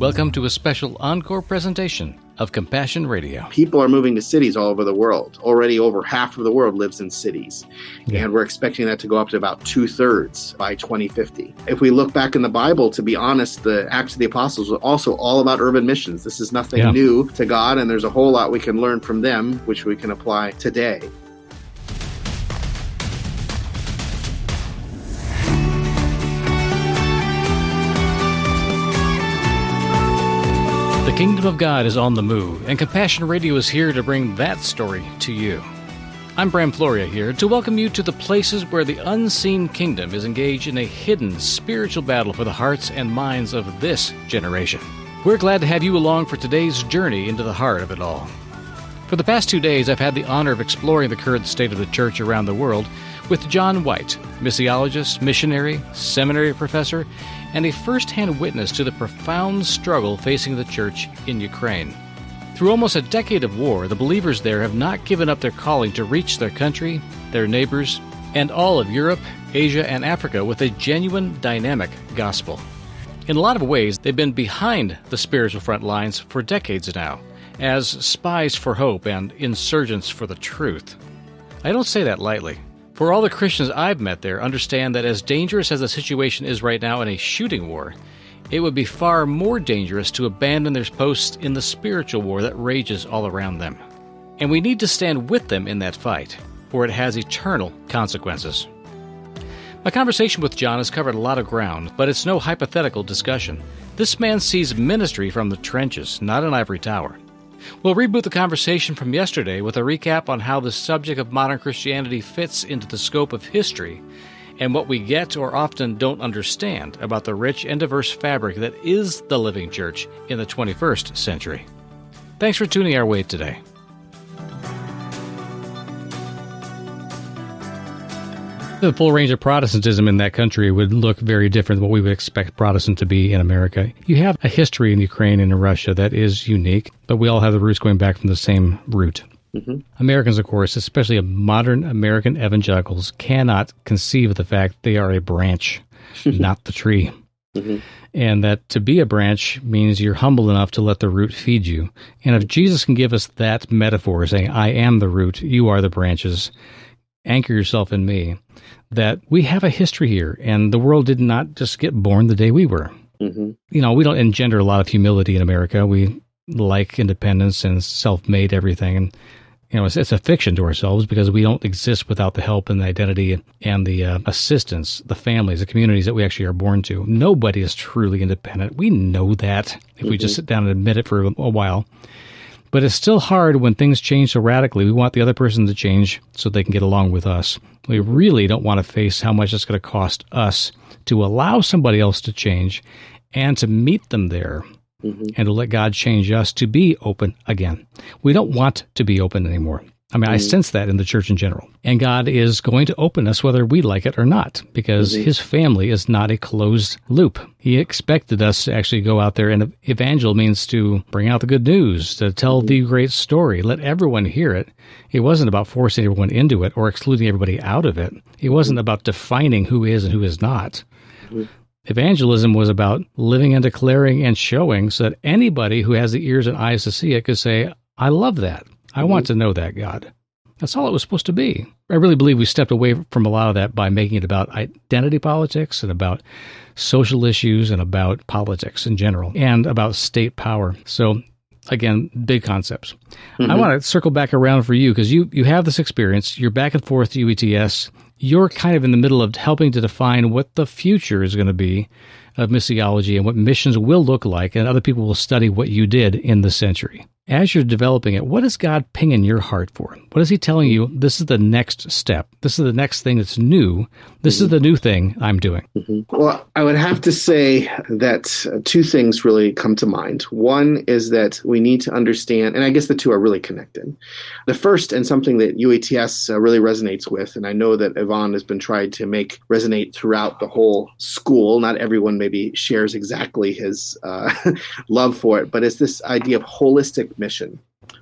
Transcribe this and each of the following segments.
Welcome to a special encore presentation of Compassion Radio. People are moving to cities all over the world. Already over half of the world lives in cities. Yeah. And we're expecting that to go up to about two thirds by 2050. If we look back in the Bible, to be honest, the Acts of the Apostles were also all about urban missions. This is nothing yeah. new to God, and there's a whole lot we can learn from them, which we can apply today. The kingdom of God is on the move, and Compassion Radio is here to bring that story to you. I'm Bram Floria here to welcome you to the places where the unseen kingdom is engaged in a hidden spiritual battle for the hearts and minds of this generation. We're glad to have you along for today's journey into the heart of it all. For the past two days, I've had the honor of exploring the current state of the church around the world with John White, missiologist, missionary, seminary professor, and a first hand witness to the profound struggle facing the church in Ukraine. Through almost a decade of war, the believers there have not given up their calling to reach their country, their neighbors, and all of Europe, Asia, and Africa with a genuine, dynamic gospel. In a lot of ways, they've been behind the spiritual front lines for decades now, as spies for hope and insurgents for the truth. I don't say that lightly. For all the Christians I've met there understand that as dangerous as the situation is right now in a shooting war, it would be far more dangerous to abandon their posts in the spiritual war that rages all around them. And we need to stand with them in that fight, for it has eternal consequences. My conversation with John has covered a lot of ground, but it's no hypothetical discussion. This man sees ministry from the trenches, not an ivory tower. We'll reboot the conversation from yesterday with a recap on how the subject of modern Christianity fits into the scope of history and what we get or often don't understand about the rich and diverse fabric that is the living church in the 21st century. Thanks for tuning our way today. The full range of Protestantism in that country would look very different than what we would expect Protestant to be in America. You have a history in Ukraine and in Russia that is unique, but we all have the roots going back from the same root. Mm-hmm. Americans, of course, especially modern American evangelicals, cannot conceive of the fact they are a branch, not the tree. Mm-hmm. And that to be a branch means you're humble enough to let the root feed you. And if Jesus can give us that metaphor, saying, I am the root, you are the branches, anchor yourself in me, that we have a history here, and the world did not just get born the day we were. Mm-hmm. You know, we don't engender a lot of humility in America. We like independence and self-made everything, and you know, it's, it's, a fiction to ourselves because we don't exist without the help and the identity and the uh, assistance, the families, the communities that we actually are born to. Nobody is truly independent. We know that if mm-hmm. we just mm-hmm. sit down and admit it for a while. But it's still hard when things change so radically. We want the other person to change so they can get along with us. We really don't want to face how much it's going to cost us to allow somebody else to change and to meet them there mm-hmm. and to let God change us to be open again. We don't want to be open anymore. I mean, mm-hmm. I sense that in the church in general. And God is going to open us whether we like it or not, because mm-hmm. his family is not a closed loop. He expected us to actually go out there, and evangel means to bring out the good news, to tell mm-hmm. the great story, let everyone hear it. It wasn't about forcing everyone into it or excluding everybody out of it. It wasn't mm-hmm. about defining who is and who is not. Mm-hmm. Evangelism was about living and declaring and showing so that anybody who has the ears and eyes to see it could say, I love that. I want to know that God. That's all it was supposed to be. I really believe we stepped away from a lot of that by making it about identity politics and about social issues and about politics in general and about state power. So again, big concepts. Mm-hmm. I want to circle back around for you because you you have this experience. You're back and forth to UETS. You're kind of in the middle of helping to define what the future is going to be of missiology and what missions will look like, and other people will study what you did in the century as you're developing it, what is God pinging your heart for? What is He telling you? This is the next step. This is the next thing that's new. This mm-hmm. is the new thing I'm doing. Mm-hmm. Well, I would have to say that uh, two things really come to mind. One is that we need to understand, and I guess the two are really connected. The first, and something that UETS uh, really resonates with, and I know that Ivan has been trying to make resonate throughout the whole school. Not everyone maybe shares exactly his uh, love for it, but it's this idea of holistic mission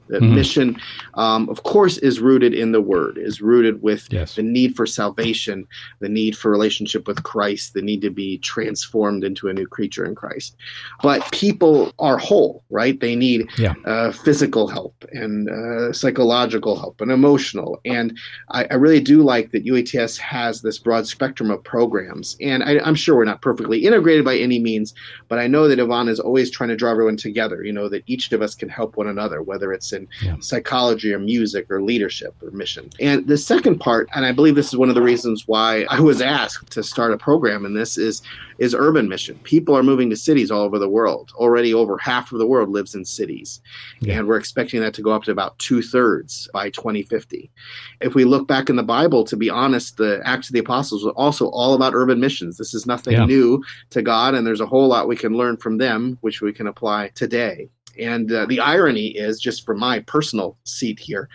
The mm-hmm. mission, um, of course, is rooted in the Word, is rooted with yes. the need for salvation, the need for relationship with Christ, the need to be transformed into a new creature in Christ. But people are whole, right? They need yeah. uh, physical help and uh, psychological help and emotional. And I, I, really do like that UETS has this broad spectrum of programs. And I, I'm sure we're not perfectly integrated by any means, but I know that Ivan is always trying to draw everyone together. You know that each of us can help one another, whether it's in yeah. psychology or music or leadership or mission. And the second part, and I believe this is one of the reasons why I was asked to start a program in this, is is urban mission. People are moving to cities all over the world. Already over half of the world lives in cities. Yeah. And we're expecting that to go up to about two thirds by 2050. If we look back in the Bible, to be honest, the Acts of the Apostles was also all about urban missions. This is nothing yeah. new to God, and there's a whole lot we can learn from them, which we can apply today. And uh, the irony is, just from my personal seat here,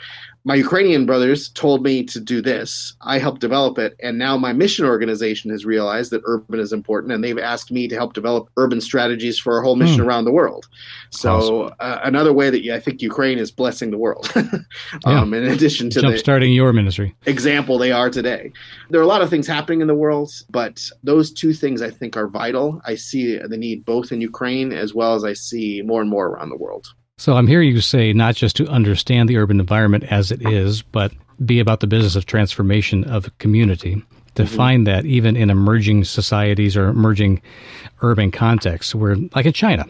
my Ukrainian brothers told me to do this. I helped develop it. And now my mission organization has realized that urban is important and they've asked me to help develop urban strategies for our whole mission hmm. around the world. So, awesome. uh, another way that I think Ukraine is blessing the world, um, yeah. in addition to Jump starting your ministry example they are today. There are a lot of things happening in the world, but those two things I think are vital. I see the need both in Ukraine as well as I see more and more around the world. So I'm hearing you say not just to understand the urban environment as it is, but be about the business of transformation of community. To mm-hmm. find that even in emerging societies or emerging urban contexts, where, like in China,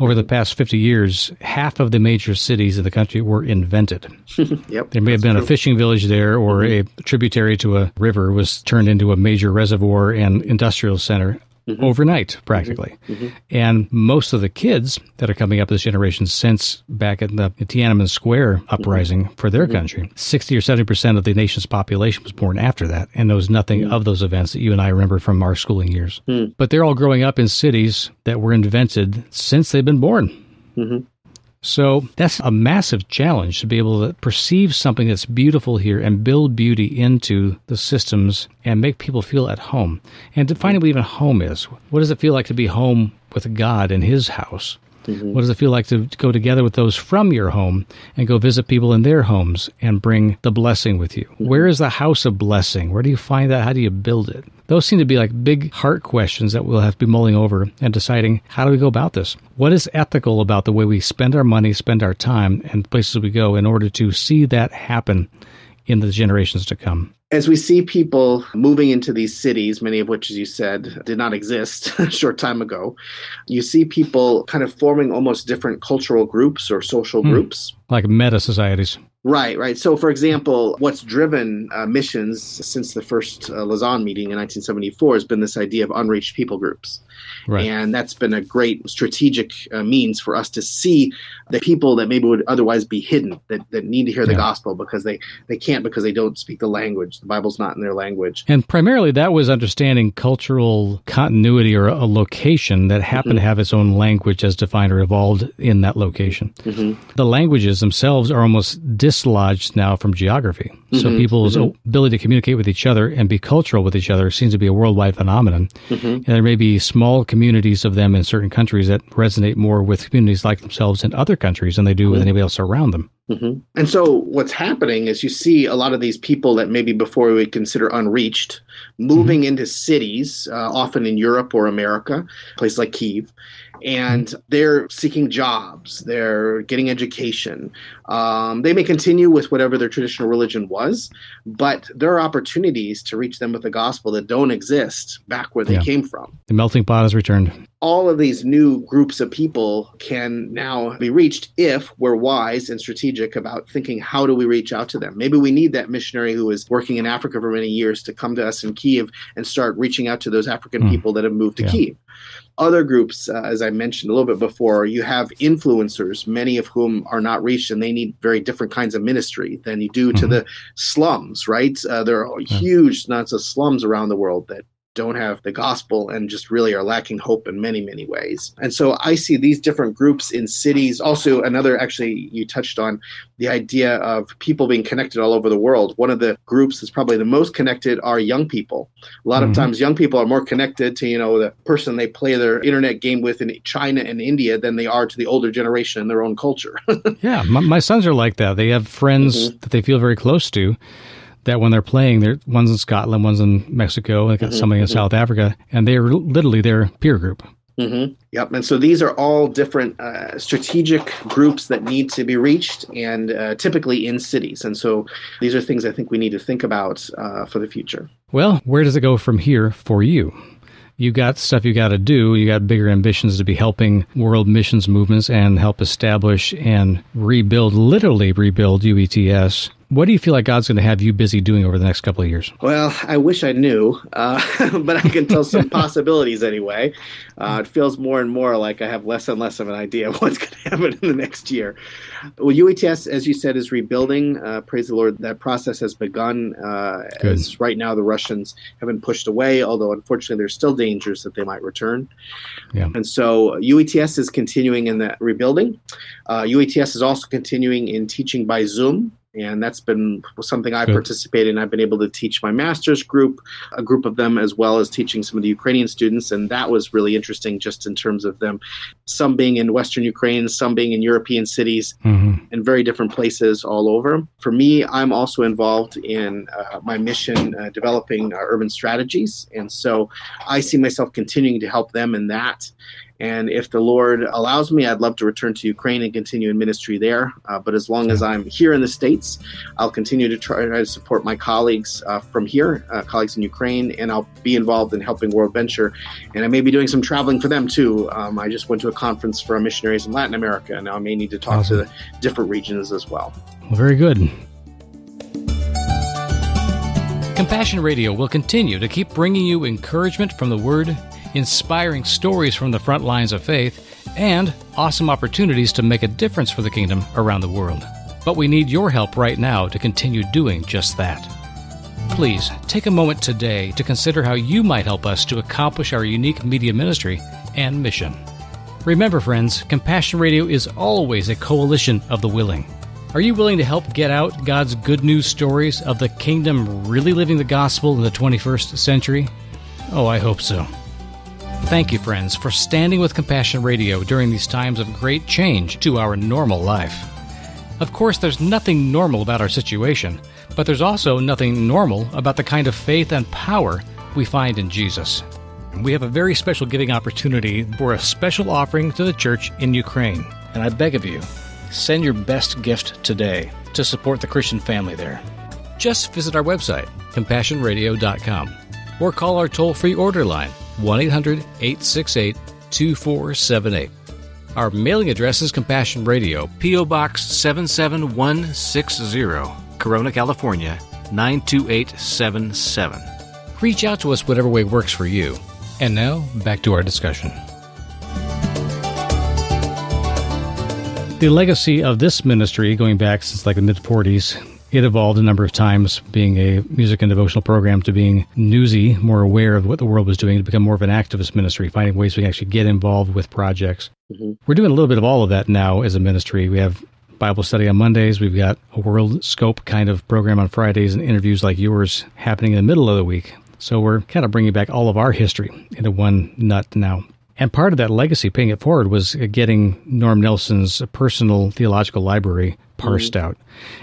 over the past 50 years, half of the major cities in the country were invented. yep, there may have been true. a fishing village there, or mm-hmm. a tributary to a river was turned into a major reservoir and industrial center mm-hmm. overnight, mm-hmm. practically. Mm-hmm. And most of the kids that are coming up this generation since back in the Tiananmen Square uprising mm-hmm. for their mm-hmm. country, 60 or 70% of the nation's population was born after that and knows nothing of those events that you and I remember from our schooling years. But they're all growing up in cities that were invented since they've been born. So that's a massive challenge to be able to perceive something that's beautiful here and build beauty into the systems and make people feel at home. And defining what even home is. What does it feel like to be home with God in His house? Mm-hmm. What does it feel like to go together with those from your home and go visit people in their homes and bring the blessing with you? Mm-hmm. Where is the house of blessing? Where do you find that? How do you build it? Those seem to be like big heart questions that we'll have to be mulling over and deciding how do we go about this? What is ethical about the way we spend our money, spend our time, and places we go in order to see that happen in the generations to come? As we see people moving into these cities, many of which, as you said, did not exist a short time ago, you see people kind of forming almost different cultural groups or social mm. groups. Like meta societies. Right, right. So, for example, what's driven uh, missions since the first uh, Lausanne meeting in 1974 has been this idea of unreached people groups. Right. And that's been a great strategic uh, means for us to see the people that maybe would otherwise be hidden, that, that need to hear the yeah. gospel because they, they can't because they don't speak the language. The Bible's not in their language. And primarily that was understanding cultural continuity or a location that happened mm-hmm. to have its own language as defined or evolved in that location. Mm-hmm. The languages themselves are almost dislodged now from geography. Mm-hmm. So people's mm-hmm. ability to communicate with each other and be cultural with each other seems to be a worldwide phenomenon. Mm-hmm. And there may be small communities of them in certain countries that resonate more with communities like themselves in other countries than they do with mm-hmm. anybody else around them. Mm-hmm. And so, what's happening is you see a lot of these people that maybe before we would consider unreached moving mm-hmm. into cities, uh, often in Europe or America, places like Kiev, and they're seeking jobs, they're getting education. Um, they may continue with whatever their traditional religion was, but there are opportunities to reach them with the gospel that don't exist back where they yeah. came from. The melting pot has returned. All of these new groups of people can now be reached if we're wise and strategic about thinking how do we reach out to them. Maybe we need that missionary who was working in Africa for many years to come to us in Kiev and start reaching out to those African mm. people that have moved to yeah. Kiev other groups, uh, as I mentioned a little bit before, you have influencers, many of whom are not reached, and they need very different kinds of ministry than you do mm-hmm. to the slums, right? Uh, there are huge amounts of slums around the world that don't have the gospel and just really are lacking hope in many, many ways. And so I see these different groups in cities. Also, another, actually, you touched on the idea of people being connected all over the world. One of the groups that's probably the most connected are young people. A lot mm-hmm. of times, young people are more connected to, you know, the person they play their internet game with in China and India than they are to the older generation in their own culture. yeah, my, my, sons are like that. They have friends mm-hmm. that they feel very close to that when they're playing, they're one's in Scotland, one's in Mexico, they got mm-hmm, somebody in mm-hmm. South Africa, and they're literally their peer group. Mm-hmm. Yep. And so these are all different uh, strategic groups that need to be reached and uh, typically in cities. And so these are things I think we need to think about uh, for the future. Well, where does it go from here for you? You got stuff you got to do. You got bigger ambitions to be helping world missions movements and help establish and rebuild, literally rebuild UETS. What do you feel like God's going to have you busy doing over the next couple of years? Well, I wish I knew, uh, but I can tell some possibilities anyway. Uh, it feels more and more like I have less and less of an idea of what's going to happen in the next year. Well, UETS, as you said, is rebuilding. Uh, praise the Lord, that process has begun. Uh, as right now, the Russians have been pushed away, although unfortunately, there's still dangers that they might return. Yeah. And so UETS is continuing in that rebuilding. UETS uh, is also continuing in teaching by Zoom and that's been something I've participated in. I've been able to teach my master's group, a group of them, as well as teaching some of the Ukrainian students, and that was really interesting, just in terms of them, some being in Western Ukraine, some being in European cities, mm-hmm. in very different places all over. For me, I'm also involved in uh, my mission uh, developing uh, urban strategies, and so I see myself continuing to help them in that. And if the Lord allows me, I'd love to return to Ukraine and continue in ministry there. Uh, but as long as I'm here in the States, I'll continue to try to support my colleagues uh, from here, uh, colleagues in Ukraine, and I'll be involved in helping World Venture. And I may be doing some traveling for them too. Um, I just went to a conference for missionaries in Latin America, and I may need to talk awesome. to different regions as well. Well, very good. Compassion Radio will continue to keep bringing you encouragement from the Word inspiring stories from the front lines of faith, and awesome opportunities to make a difference for the kingdom around the world. But we need your help right now to continue doing just that. Please take a moment today to consider how you might help us to accomplish our unique media ministry and mission. Remember, friends, Compassion Radio is always a coalition of the willing. Are you willing to help get out God's good news stories of the kingdom really living the gospel in the 21st century? Oh, I hope so. Thank you, friends, for standing with Compassion Radio during these times of great change to our normal life. Of course, there's nothing normal about our situation, but there's also nothing normal about the kind of faith and power we find in Jesus. We have a very special giving opportunity for a special offering to the church in Ukraine, and I beg of you, send your best gift today to support the Christian family there. Just visit our website, compassionradio.com, or call our toll free order line 1 800 868 2478. Our mailing address is Compassion Radio, P.O. Box 77160, Corona, California 92877. Reach out to us whatever way works for you. And now, back to our discussion. The legacy of this ministry, going back since like the mid 40s, it evolved a number of times, being a music and devotional program to being newsy, more aware of what the world was doing, to become more of an activist ministry, finding ways we can actually get involved with projects. Mm-hmm. We're doing a little bit of all of that now as a ministry. We have Bible study on Mondays. We've got a world scope kind of program on Fridays and interviews like yours happening in the middle of the week. So we're kind of bringing back all of our history into one nut now. And part of that legacy, paying it forward, was getting Norm Nelson's personal theological library parsed mm-hmm. out.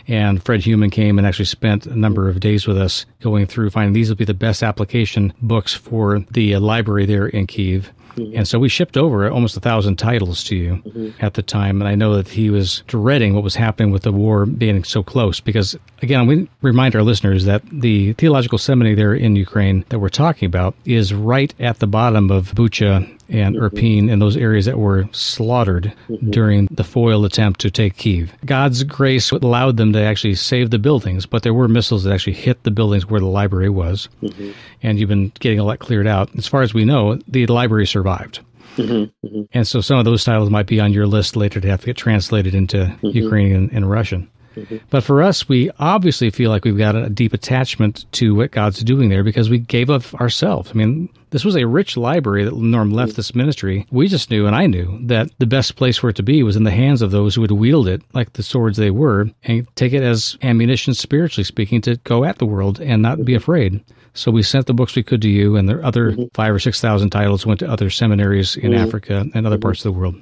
And Fred Heumann came and actually spent a number of days with us going through finding these would be the best application books for the library there in Kiev. Mm-hmm. And so we shipped over almost a thousand titles to you mm-hmm. at the time. And I know that he was dreading what was happening with the war being so close because, again, we remind our listeners that the theological seminary there in Ukraine that we're talking about is right at the bottom of Bucha and mm-hmm. Irpin and those areas that were slaughtered mm-hmm. during the foiled attempt to take Kiev. God's grace allowed them to actually save the buildings, but there were missiles that actually hit the buildings where the library was. Mm-hmm. And you've been getting all that cleared out. As far as we know, the library survived. Mm-hmm. Mm-hmm. And so some of those titles might be on your list later to have to get translated into mm-hmm. Ukrainian and Russian. Mm-hmm. But for us, we obviously feel like we've got a deep attachment to what God's doing there because we gave up ourselves. I mean, this was a rich library that Norm left mm-hmm. this ministry. We just knew, and I knew, that the best place for it to be was in the hands of those who would wield it like the swords they were and take it as ammunition, spiritually speaking, to go at the world and not be mm-hmm. afraid. So we sent the books we could to you, and the other mm-hmm. five or six thousand titles went to other seminaries in mm-hmm. Africa and other parts of the world.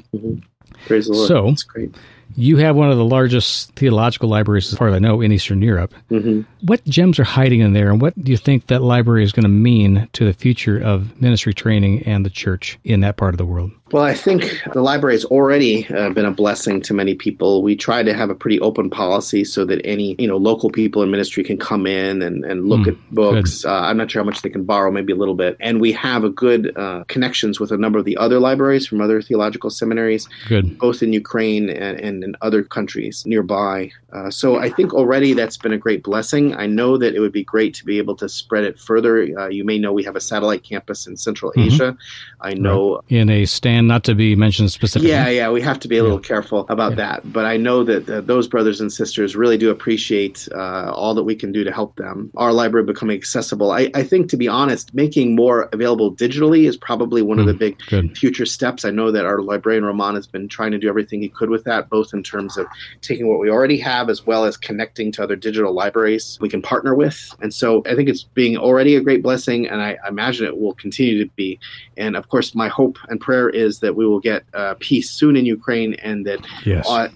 Praise the Lord. So, That's great. You have one of the largest theological libraries, as far as I know, in Eastern Europe. Mm-hmm. What gems are hiding in there, and what do you think that library is going to mean to the future of ministry training and the church in that part of the world? Well, I think the library has already uh, been a blessing to many people. We try to have a pretty open policy so that any you know local people in ministry can come in and, and look mm, at books. Uh, I'm not sure how much they can borrow, maybe a little bit. And we have a good uh, connections with a number of the other libraries from other theological seminaries, good. both in Ukraine and, and in other countries nearby. Uh, so I think already that's been a great blessing. I know that it would be great to be able to spread it further. Uh, you may know we have a satellite campus in Central mm-hmm. Asia. I know right. in a stand and not to be mentioned specifically. Yeah, yeah, we have to be a little yeah. careful about yeah. that. But I know that uh, those brothers and sisters really do appreciate uh, all that we can do to help them. Our library becoming accessible. I, I, think, to be honest, making more available digitally is probably one mm, of the mm, big good. future steps. I know that our librarian Roman has been trying to do everything he could with that, both in terms of taking what we already have as well as connecting to other digital libraries we can partner with. And so I think it's being already a great blessing, and I imagine it will continue to be. And of course, my hope and prayer is is that we will get uh, peace soon in Ukraine, and that yes. uh,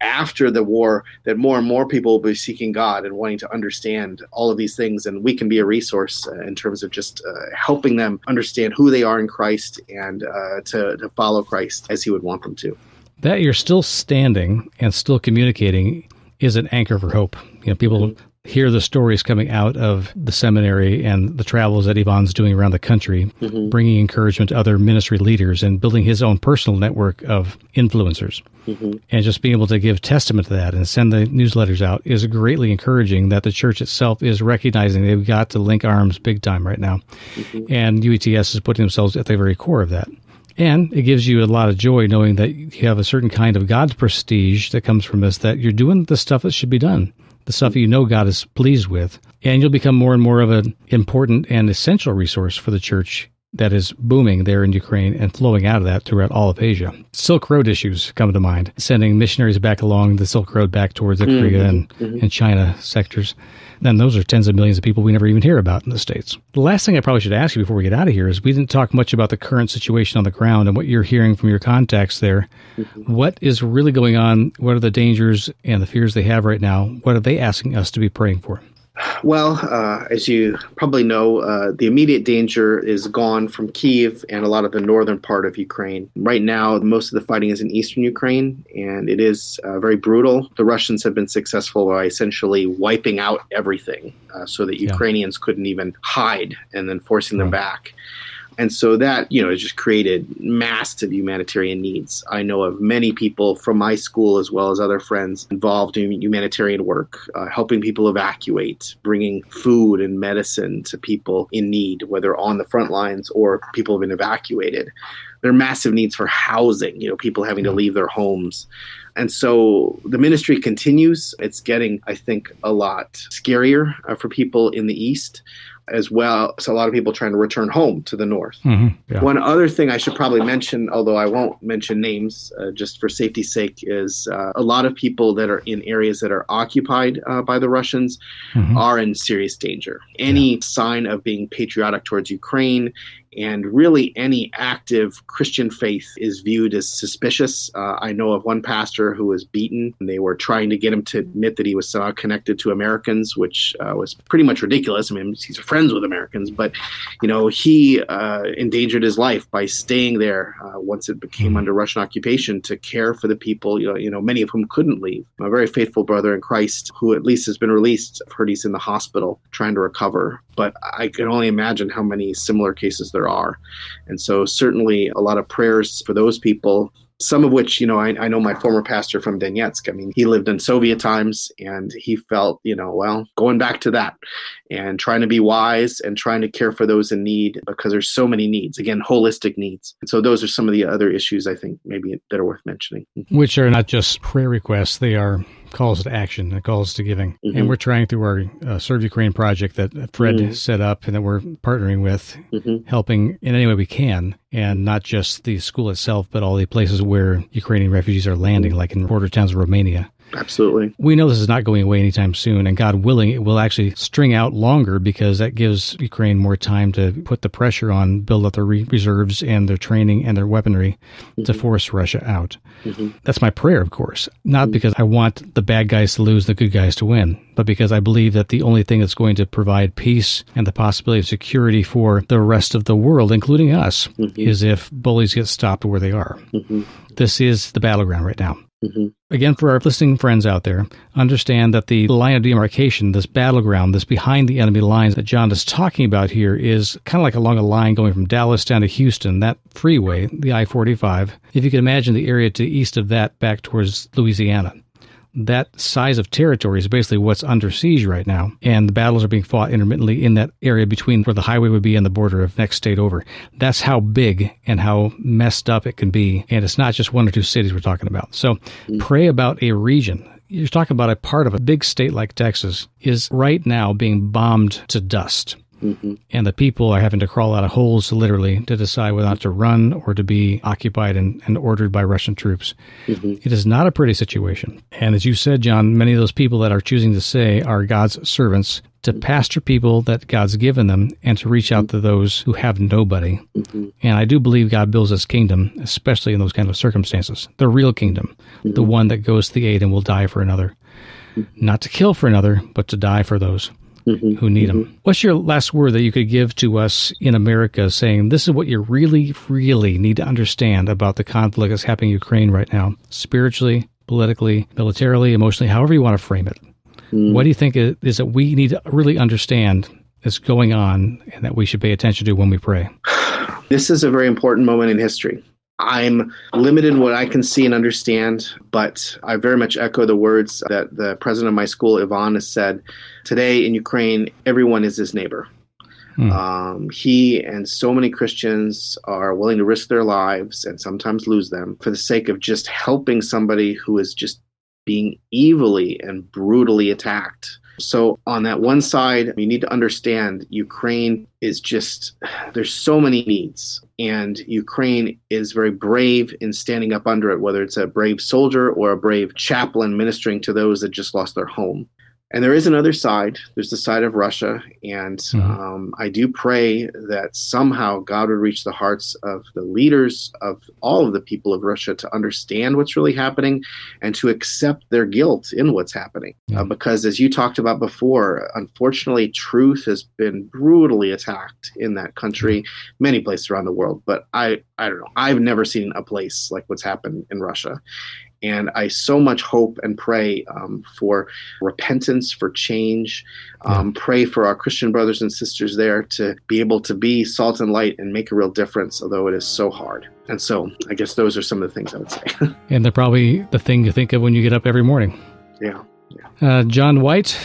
after the war, that more and more people will be seeking God and wanting to understand all of these things, and we can be a resource uh, in terms of just uh, helping them understand who they are in Christ and uh, to, to follow Christ as He would want them to. That you're still standing and still communicating is an anchor for hope. You know, people hear the stories coming out of the seminary and the travels that Ivan's doing around the country, mm-hmm. bringing encouragement to other ministry leaders and building his own personal network of influencers. Mm-hmm. And just being able to give testament to that and send the newsletters out is greatly encouraging that the church itself is recognizing they've got to link arms big time right now. Mm-hmm. And UETS is putting themselves at the very core of that. And it gives you a lot of joy knowing that you have a certain kind of God's prestige that comes from this, that you're doing the stuff that should be done the stuff you know God is pleased with, and you'll become more and more of an important and essential resource for the church that is booming there in Ukraine and flowing out of that throughout all of Asia. Silk Road issues come to mind, sending missionaries back along the Silk Road back towards the mm-hmm. Korea and, mm-hmm. and China sectors. And those are tens of millions of people we never even hear about in the States. The last thing I probably should ask you before we get out of here is we didn't talk much about the current situation on the ground and what you're hearing from your contacts there. Mm-hmm. What is really going on? What are the dangers and the fears they have right now? What are they asking us to be praying for? Well, uh, as you probably know, uh, the immediate danger is gone from Kiev and a lot of the northern part of Ukraine. Right now, most of the fighting is in eastern Ukraine, and it is uh, very brutal. The Russians have been successful by essentially wiping out everything uh, so that Ukrainians yeah. couldn't even hide and then forcing them back. And so that, you know, has just created massive humanitarian needs. I know of many people from my school as well as other friends involved in humanitarian work, uh, helping people evacuate, bringing food and medicine to people in need, whether on the front lines or people have been evacuated. There are massive needs for housing, you know, people having to leave their homes. And so the ministry continues. It's getting, I think, a lot scarier uh, for people in the East as well. So a lot of people trying to return home to the north. Mm-hmm, yeah. One other thing I should probably mention, although I won't mention names uh, just for safety's sake, is uh, a lot of people that are in areas that are occupied uh, by the Russians mm-hmm. are in serious danger. Any yeah. sign of being patriotic towards Ukraine and really any active Christian faith is viewed as suspicious. Uh, I know of one pastor who was beaten. And they were trying to get him to admit that he was somehow connected to Americans, which uh, was pretty much ridiculous. I mean, he's friends with Americans, but you know he uh, endangered his life by staying there uh, once it became hmm. under Russian occupation to care for the people. You know, you know, many of whom couldn't leave. A very faithful brother in Christ who at least has been released. I've heard he's in the hospital trying to recover, but I can only imagine how many similar cases there are. And so, certainly, a lot of prayers for those people. Some of which, you know, I, I know my former pastor from Donetsk. I mean, he lived in Soviet times and he felt, you know, well, going back to that and trying to be wise and trying to care for those in need because there's so many needs, again, holistic needs. And so, those are some of the other issues I think maybe that are worth mentioning. Which are not just prayer requests, they are calls to action and calls to giving. Mm-hmm. And we're trying through our uh, Serve Ukraine project that Fred mm-hmm. set up and that we're partnering with, mm-hmm. helping in any way we can. And not just the school itself, but all the places where Ukrainian refugees are landing, like in border towns of Romania. Absolutely. We know this is not going away anytime soon, and God willing, it will actually string out longer because that gives Ukraine more time to put the pressure on, build up their re- reserves and their training and their weaponry mm-hmm. to force Russia out. Mm-hmm. That's my prayer, of course. Not mm-hmm. because I want the bad guys to lose, the good guys to win, but because I believe that the only thing that's going to provide peace and the possibility of security for the rest of the world, including us, mm-hmm. is if bullies get stopped where they are. Mm-hmm. This is the battleground right now. Mm-hmm. Again, for our listening friends out there, understand that the line of demarcation, this battleground, this behind the enemy lines that John is talking about here is kind of like along a line going from Dallas down to Houston, that freeway, the I 45. If you can imagine the area to east of that back towards Louisiana that size of territory is basically what's under siege right now. And the battles are being fought intermittently in that area between where the highway would be and the border of next state over. That's how big and how messed up it can be. And it's not just one or two cities we're talking about. So mm. pray about a region. You're talking about a part of a big state like Texas is right now being bombed to dust. Mm-hmm. And the people are having to crawl out of holes literally to decide whether or not to run or to be occupied and, and ordered by Russian troops. Mm-hmm. It is not a pretty situation. And as you said, John, many of those people that are choosing to say are God's servants to mm-hmm. pastor people that God's given them and to reach out to those who have nobody. Mm-hmm. And I do believe God builds his kingdom, especially in those kind of circumstances. The real kingdom, the mm-hmm. one that goes to the aid and will die for another. Mm-hmm. Not to kill for another, but to die for those mm-hmm. who need mm-hmm. them. What's your last word that you could give to us in America saying this is what you really, really need to understand about the conflict that's happening in Ukraine right now, spiritually, politically, militarily, emotionally, however you want to frame it? Mm. What do you think it is that we need to really understand is going on and that we should pay attention to when we pray? This is a very important moment in history. I'm limited in what I can see and understand, but I very much echo the words that the president of my school, Ivan, has said. Today in Ukraine, everyone is his neighbor. Hmm. Um, he and so many Christians are willing to risk their lives and sometimes lose them for the sake of just helping somebody who is just being evilly and brutally attacked. So, on that one side, you need to understand Ukraine is just, there's so many needs. And Ukraine is very brave in standing up under it, whether it's a brave soldier or a brave chaplain ministering to those that just lost their home. And there is another side. There's the side of Russia. And mm-hmm. um, I do pray that somehow God would reach the hearts of the leaders of all of the people of Russia to understand what's really happening and to accept their guilt in what's happening. Uh, because as you talked about before, unfortunately, truth has been brutally attacked in that country, mm-hmm. many places around the world. But I, I don't know. I've never seen a place like what's happened in Russia. And I so much hope and pray um, for repentance, for change. Um, yeah. Pray for our Christian brothers and sisters there to be able to be salt and light and make a real difference, although it is so hard. And so I guess those are some of the things I would say. and they're probably the thing you think of when you get up every morning. Yeah. yeah. Uh, John White,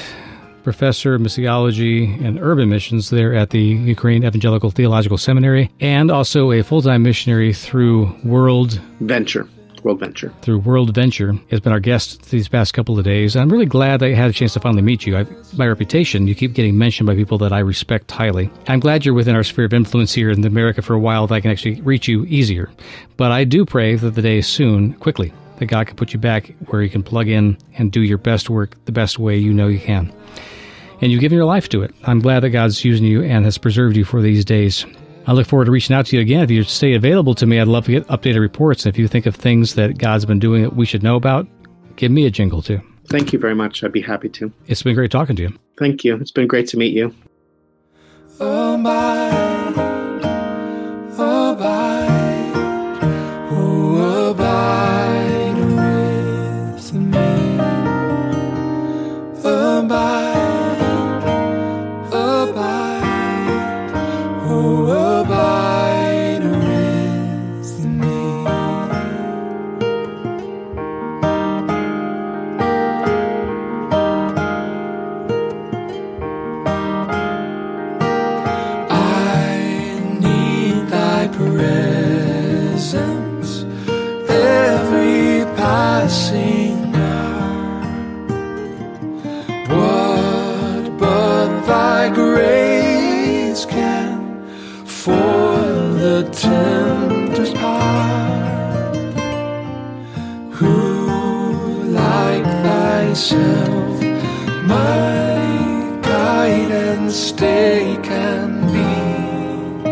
professor of missiology and urban missions there at the Ukraine Evangelical Theological Seminary, and also a full time missionary through World Venture. World Venture. Through World Venture has been our guest these past couple of days. I'm really glad I had a chance to finally meet you. My reputation, you keep getting mentioned by people that I respect highly. I'm glad you're within our sphere of influence here in America for a while that I can actually reach you easier. But I do pray that the day is soon, quickly, that God can put you back where you can plug in and do your best work the best way you know you can. And you've given your life to it. I'm glad that God's using you and has preserved you for these days. I look forward to reaching out to you again. If you stay available to me, I'd love to get updated reports. And if you think of things that God's been doing that we should know about, give me a jingle too. Thank you very much. I'd be happy to. It's been great talking to you. Thank you. It's been great to meet you. Oh my, Who like thyself, my guide and stay can be.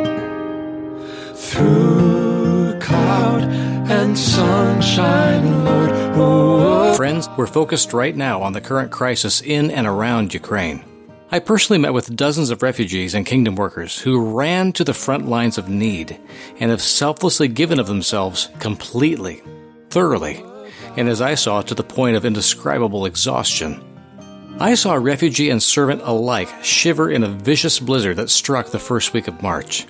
Through cloud and sunshine, Lord. Oh, oh. Friends, we're focused right now on the current crisis in and around Ukraine. I personally met with dozens of refugees and kingdom workers who ran to the front lines of need and have selflessly given of themselves completely, thoroughly, and as I saw, to the point of indescribable exhaustion. I saw refugee and servant alike shiver in a vicious blizzard that struck the first week of March.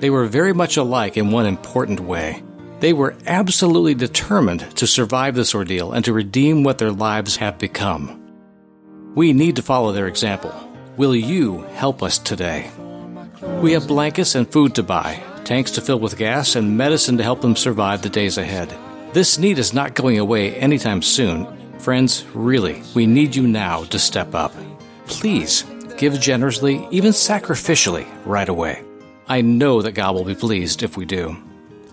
They were very much alike in one important way. They were absolutely determined to survive this ordeal and to redeem what their lives have become. We need to follow their example. Will you help us today? We have blankets and food to buy, tanks to fill with gas, and medicine to help them survive the days ahead. This need is not going away anytime soon. Friends, really, we need you now to step up. Please give generously, even sacrificially, right away. I know that God will be pleased if we do.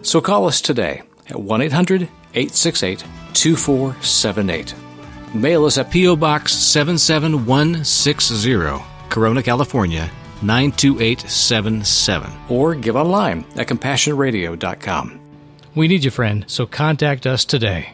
So call us today at 1 800 868 2478. Mail us at P.O. Box 77160, Corona, California 92877. Or give online at CompassionRadio.com. We need you, friend, so contact us today.